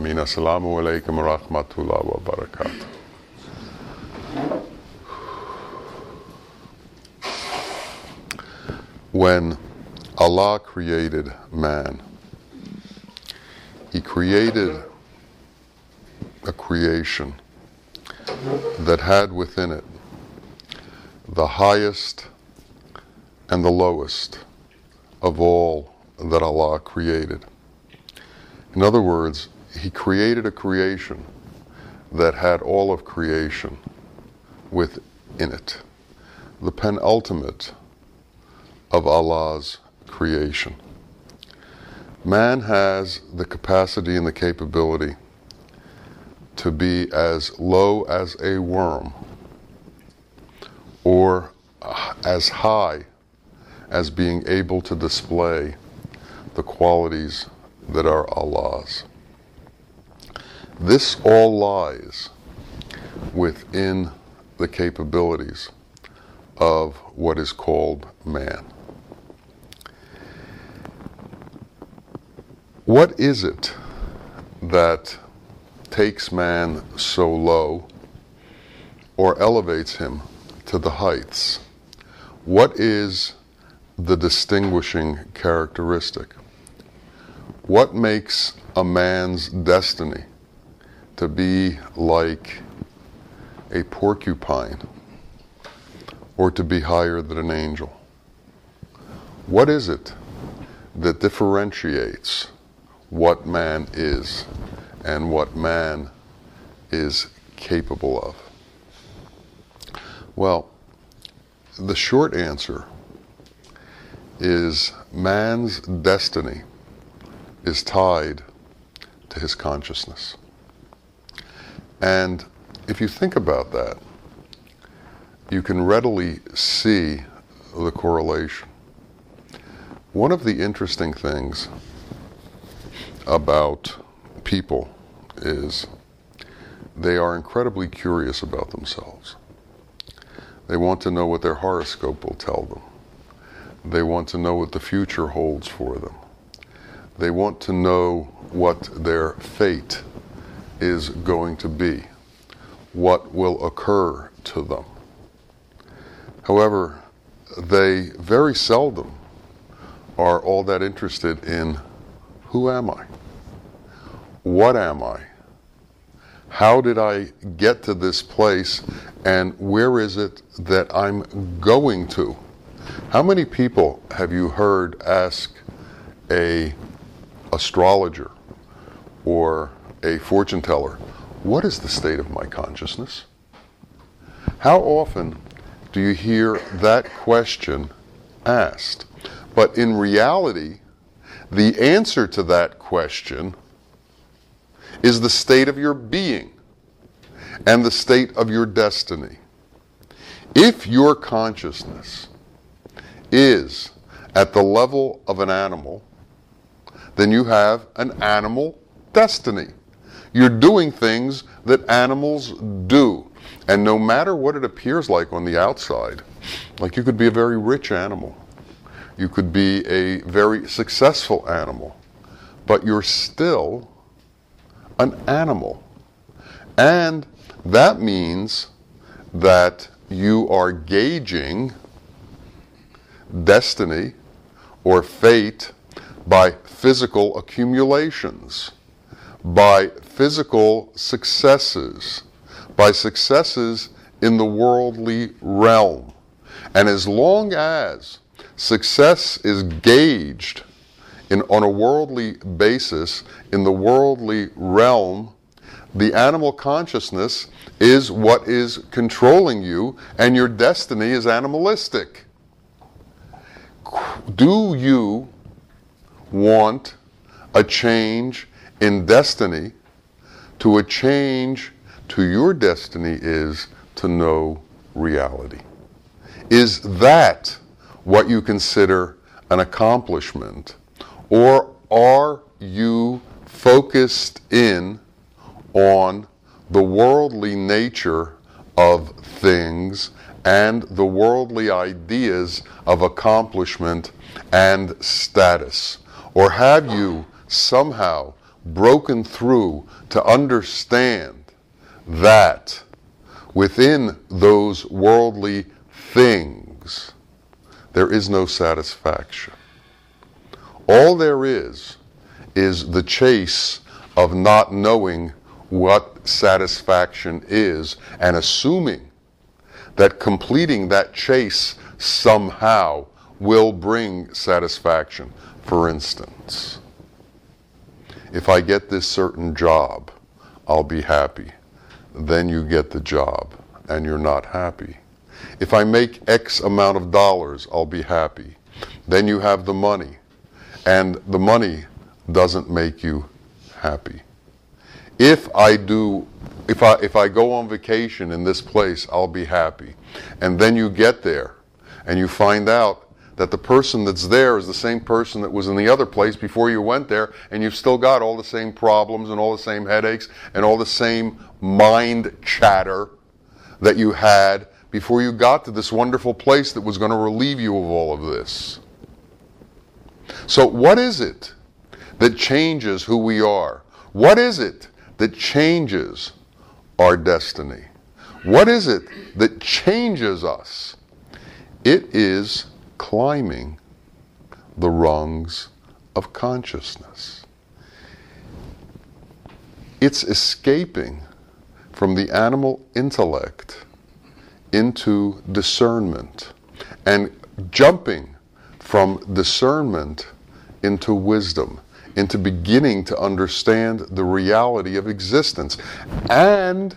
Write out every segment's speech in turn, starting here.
Ameen. Assalamu alaikum wa rahmatullah wa barakatuh. When Allah created man, He created a creation that had within it the highest and the lowest of all that Allah created. In other words, He created a creation that had all of creation within it, the penultimate of Allah's creation. Man has the capacity and the capability to be as low as a worm or uh, as high as being able to display the qualities that are Allah's. This all lies within the capabilities of what is called man. What is it that takes man so low or elevates him to the heights? What is the distinguishing characteristic? What makes a man's destiny to be like a porcupine or to be higher than an angel? What is it that differentiates what man is and what man is capable of? Well, the short answer is man's destiny is tied to his consciousness. And if you think about that, you can readily see the correlation. One of the interesting things about people is they are incredibly curious about themselves. They want to know what their horoscope will tell them. They want to know what the future holds for them. They want to know what their fate is going to be, what will occur to them. However, they very seldom are all that interested in who am I? What am I? How did I get to this place and where is it that I'm going to? How many people have you heard ask a astrologer or a fortune teller, what is the state of my consciousness? How often do you hear that question asked? But in reality, the answer to that question is the state of your being and the state of your destiny. If your consciousness is at the level of an animal, then you have an animal destiny. You're doing things that animals do. And no matter what it appears like on the outside, like you could be a very rich animal, you could be a very successful animal, but you're still an animal. And that means that you are gauging destiny or fate by physical accumulations, by physical successes, by successes in the worldly realm. And as long as success is gauged in, on a worldly basis in the worldly realm, the animal consciousness is what is controlling you, and your destiny is animalistic. Do you want a change in destiny? To a change to your destiny is to know reality. Is that what you consider an accomplishment? Or are you focused in on the worldly nature of things and the worldly ideas of accomplishment and status? Or have you somehow broken through to understand that within those worldly things, there is no satisfaction. All there is is the chase of not knowing what satisfaction is and assuming that completing that chase somehow will bring satisfaction. For instance, if I get this certain job, I'll be happy. Then you get the job and you're not happy. If I make X amount of dollars, I'll be happy. Then you have the money, and the money doesn't make you happy. If I do if I if I go on vacation in this place, I'll be happy. And then you get there and you find out that the person that's there is the same person that was in the other place before you went there, and you've still got all the same problems and all the same headaches and all the same mind chatter that you had before you got to this wonderful place that was going to relieve you of all of this. So, what is it that changes who we are? What is it that changes our destiny? What is it that changes us? It is climbing the rungs of consciousness. It's escaping from the animal intellect into discernment and jumping from discernment into wisdom, into beginning to understand the reality of existence and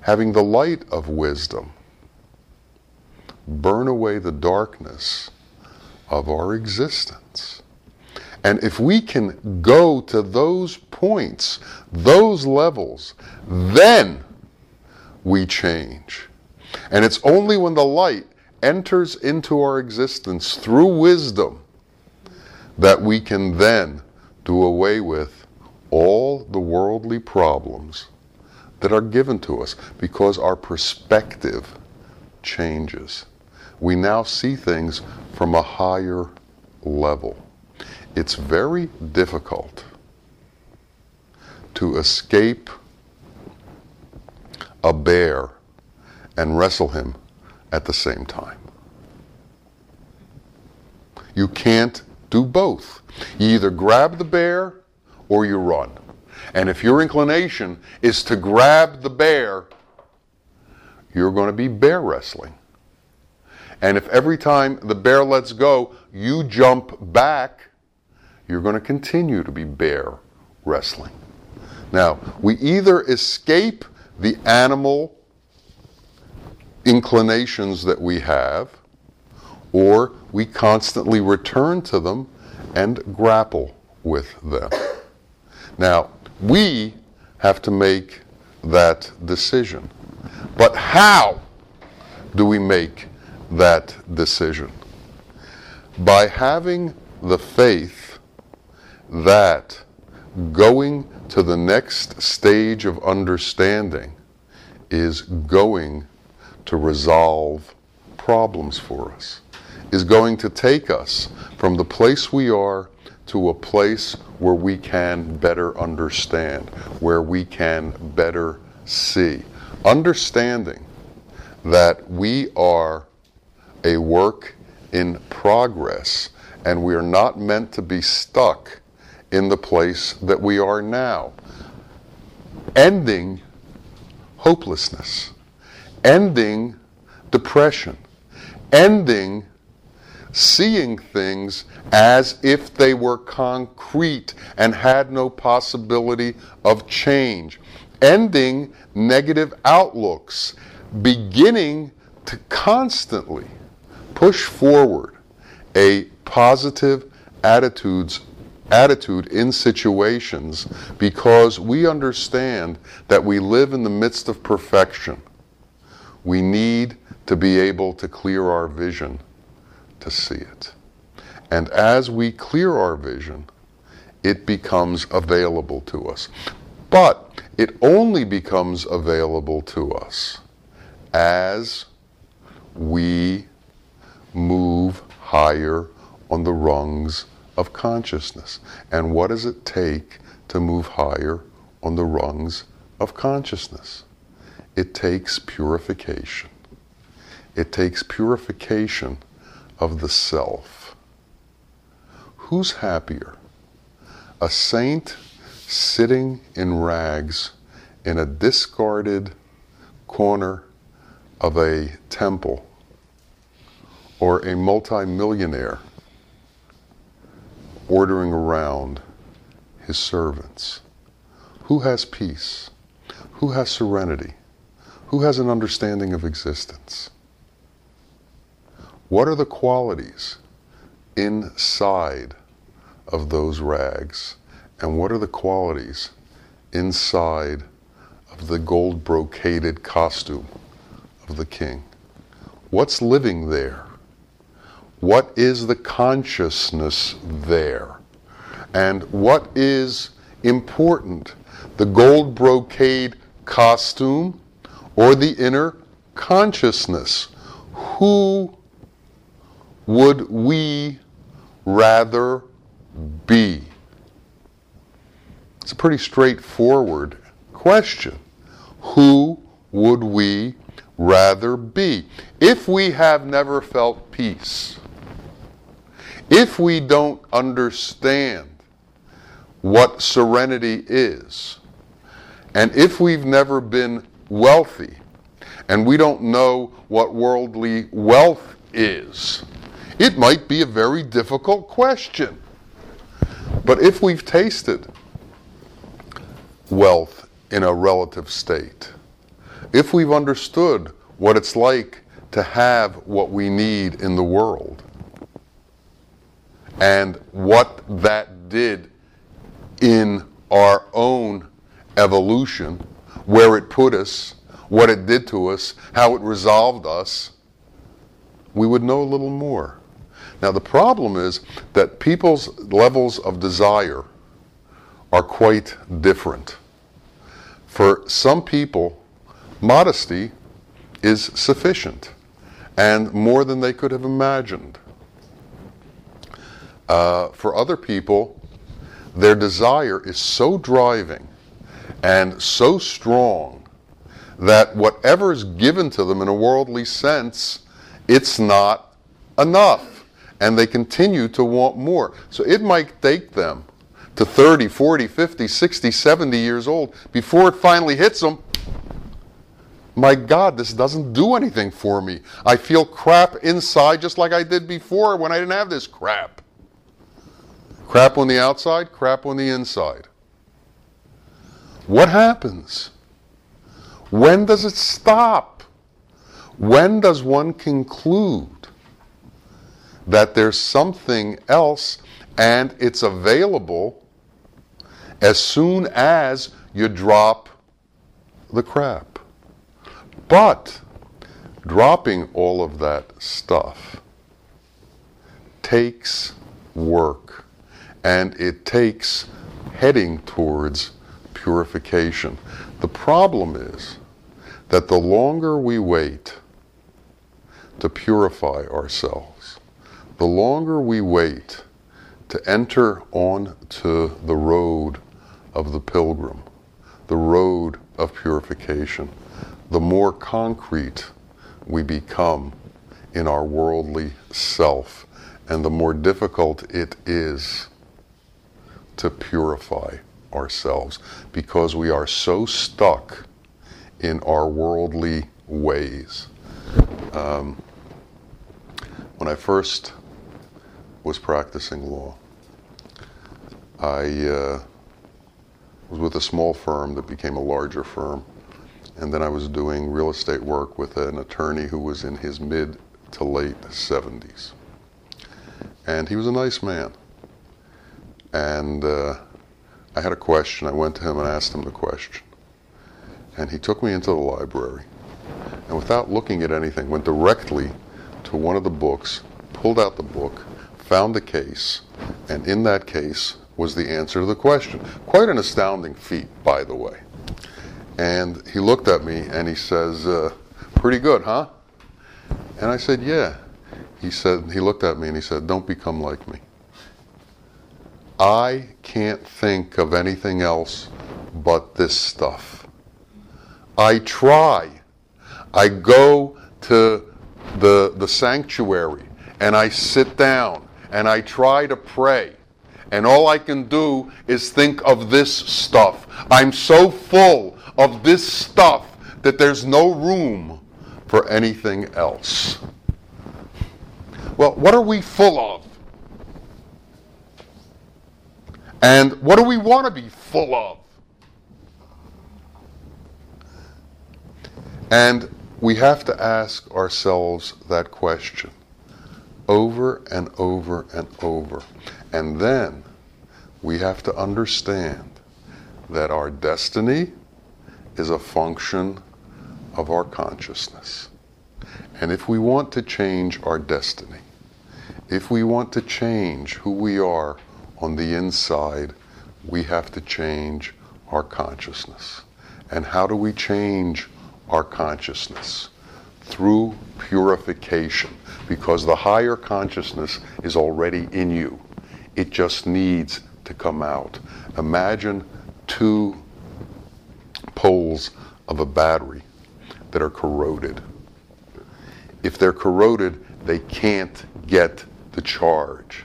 having the light of wisdom burn away the darkness of our existence. And if we can go to those points, those levels, then we change. And it's only when the light enters into our existence through wisdom that we can then do away with all the worldly problems that are given to us because our perspective changes. We now see things from a higher level. It's very difficult to escape a bear and wrestle him at the same time. You can't do both. You either grab the bear or you run. And if your inclination is to grab the bear, you're going to be bear wrestling. And if every time the bear lets go, you jump back, you're going to continue to be bear wrestling. Now, we either escape the animal inclinations that we have, or we constantly return to them and grapple with them. Now, we have to make that decision. But how do we make that decision? By having the faith that going to the next stage of understanding is going to resolve problems for us, is going to take us from the place we are to a place where we can better understand, where we can better see. Understanding that we are a work in progress and we are not meant to be stuck in the place that we are now. Ending hopelessness, ending depression, ending seeing things as if they were concrete and had no possibility of change, ending negative outlooks, beginning to constantly push forward a positive attitudes attitude in situations because we understand that we live in the midst of perfection. We need to be able to clear our vision to see it. And as we clear our vision, it becomes available to us. But it only becomes available to us as we move higher on the rungs of consciousness. And what does it take to move higher on the rungs of consciousness? It takes purification. It takes purification of the self. Who's happier? A saint sitting in rags in a discarded corner of a temple or a multimillionaire ordering around his servants? Who has peace? Who has serenity? Who has an understanding of existence? What are the qualities inside of those rags? And what are the qualities inside of the gold brocaded costume of the king? What's living there? What is the consciousness there? And what is important? The gold brocade costume or the inner consciousness? Who would we rather be? It's a pretty straightforward question. Who would we rather be? If we have never felt peace, if we don't understand what serenity is, and if we've never been wealthy, and we don't know what worldly wealth is, it might be a very difficult question. But if we've tasted wealth in a relative state, if we've understood what it's like to have what we need in the world, and what that did in our own evolution, where it put us, what it did to us, how it resolved us, we would know a little more. Now, the problem is that people's levels of desire are quite different. For some people, modesty is sufficient and more than they could have imagined. Uh, for other people, their desire is so driving and so strong that whatever is given to them in a worldly sense, it's not enough. And they continue to want more. So it might take them to 30, 40, 50, 60, 70 years old before it finally hits them. My God, this doesn't do anything for me. I feel crap inside just like I did before when I didn't have this crap. Crap on the outside, crap on the inside. What happens? When does it stop? When does one conclude that there's something else and it's available as soon as you drop the crap? But dropping all of that stuff takes work and it takes heading towards purification. The problem is that the longer we wait to purify ourselves, the longer we wait to enter on to the road of the pilgrim, the road of purification, the more concrete we become in our worldly self, and the more difficult it is to purify ourselves because we are so stuck in our worldly ways. Um, when I first was practicing law, I uh, was with a small firm that became a larger firm, and then I was doing real estate work with an attorney who was in his mid to late 70s. And he was a nice man. And uh, I had a question. I went to him and asked him the question. And he took me into the library. And without looking at anything, went directly to one of the books, pulled out the book, found the case, and in that case was the answer to the question. Quite an astounding feat, by the way. And he looked at me and he says, uh, Pretty good, huh? And I said, Yeah. He said, he looked at me and he said, Don't become like me. I can't think of anything else but this stuff. I try. I go to the, the sanctuary and I sit down and I try to pray. And all I can do is think of this stuff. I'm so full of this stuff that there's no room for anything else. Well, what are we full of? And what do we want to be full of? And we have to ask ourselves that question over and over and over. And then we have to understand that our destiny is a function of our consciousness. And if we want to change our destiny, if we want to change who we are on the inside, we have to change our consciousness. And how do we change our consciousness? Through purification, because the higher consciousness is already in you. It just needs to come out. Imagine two poles of a battery that are corroded. If they're corroded, they can't get the charge.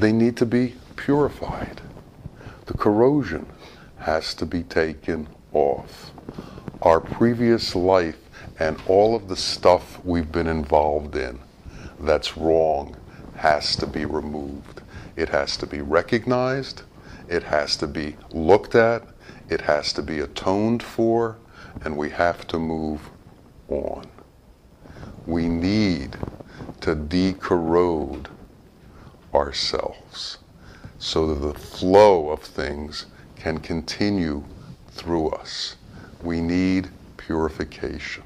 They need to be purified. The corrosion has to be taken off. Our previous life and all of the stuff we've been involved in that's wrong has to be removed. It has to be recognized, it has to be looked at, it has to be atoned for, and we have to move on. We need to decorrode ourselves so that the flow of things can continue through us. We need purification.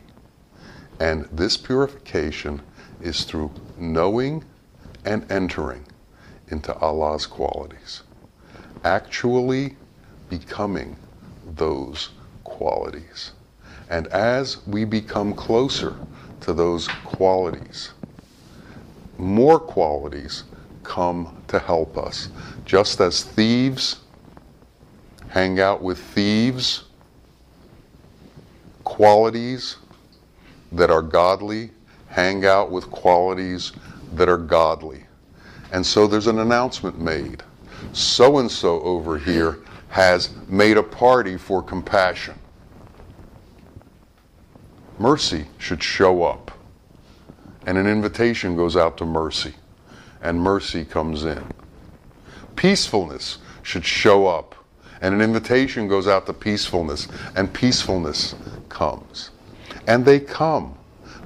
And this purification is through knowing and entering into Allah's qualities, actually becoming those qualities. And as we become closer to those qualities, more qualities come to help us. Just as thieves hang out with thieves, qualities that are godly hang out with qualities that are godly. And so there's an announcement made. So and so over here has made a party for compassion. Mercy should show up. And an invitation goes out to mercy. And mercy comes in. Peacefulness should show up. And an invitation goes out to peacefulness. And peacefulness comes. And they come.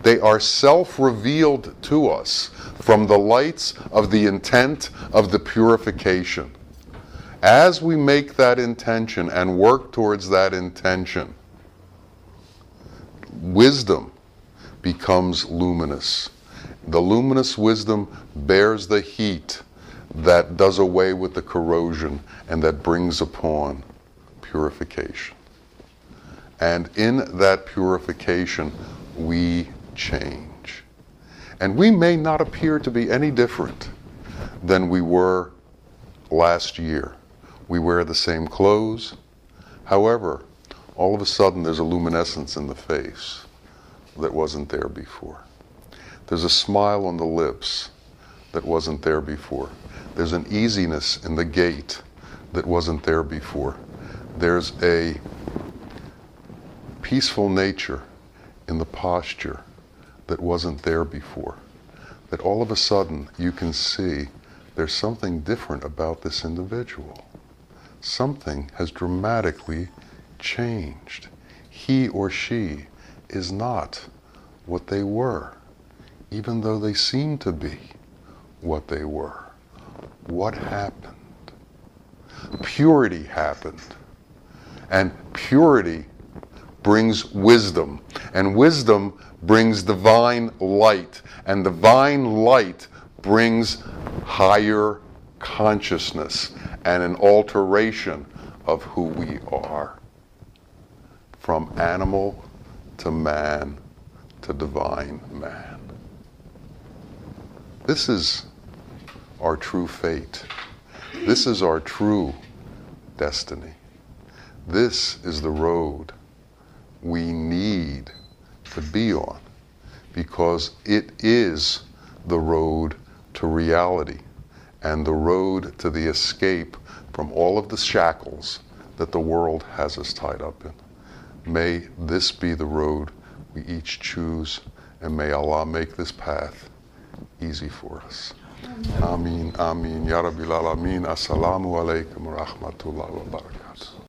They are self revealed to us from the lights of the intent of the purification. As we make that intention and work towards that intention, wisdom becomes luminous. The luminous wisdom bears the heat that does away with the corrosion and that brings upon purification. And in that purification, we change. And we may not appear to be any different than we were last year. We wear the same clothes. However, all of a sudden there's a luminescence in the face that wasn't there before. There's a smile on the lips that wasn't there before. There's an easiness in the gait that wasn't there before. There's a peaceful nature in the posture that wasn't there before. That all of a sudden you can see there's something different about this individual. Something has dramatically changed. He or she is not what they were, even though they seem to be what they were. What happened? Purity happened. And purity brings wisdom. And wisdom brings divine light, and divine light brings higher consciousness and an alteration of who we are. From animal to man to divine man. This is our true fate. This is our true destiny. This is the road we need to be on because it is the road to reality and the road to the escape from all of the shackles that the world has us tied up in. May this be the road we each choose, and may Allah make this path easy for us. Ameen, Ameen, Ya Rabbil Alameen. Assalamu alaikum wa rahmatullahi wa barakatuh.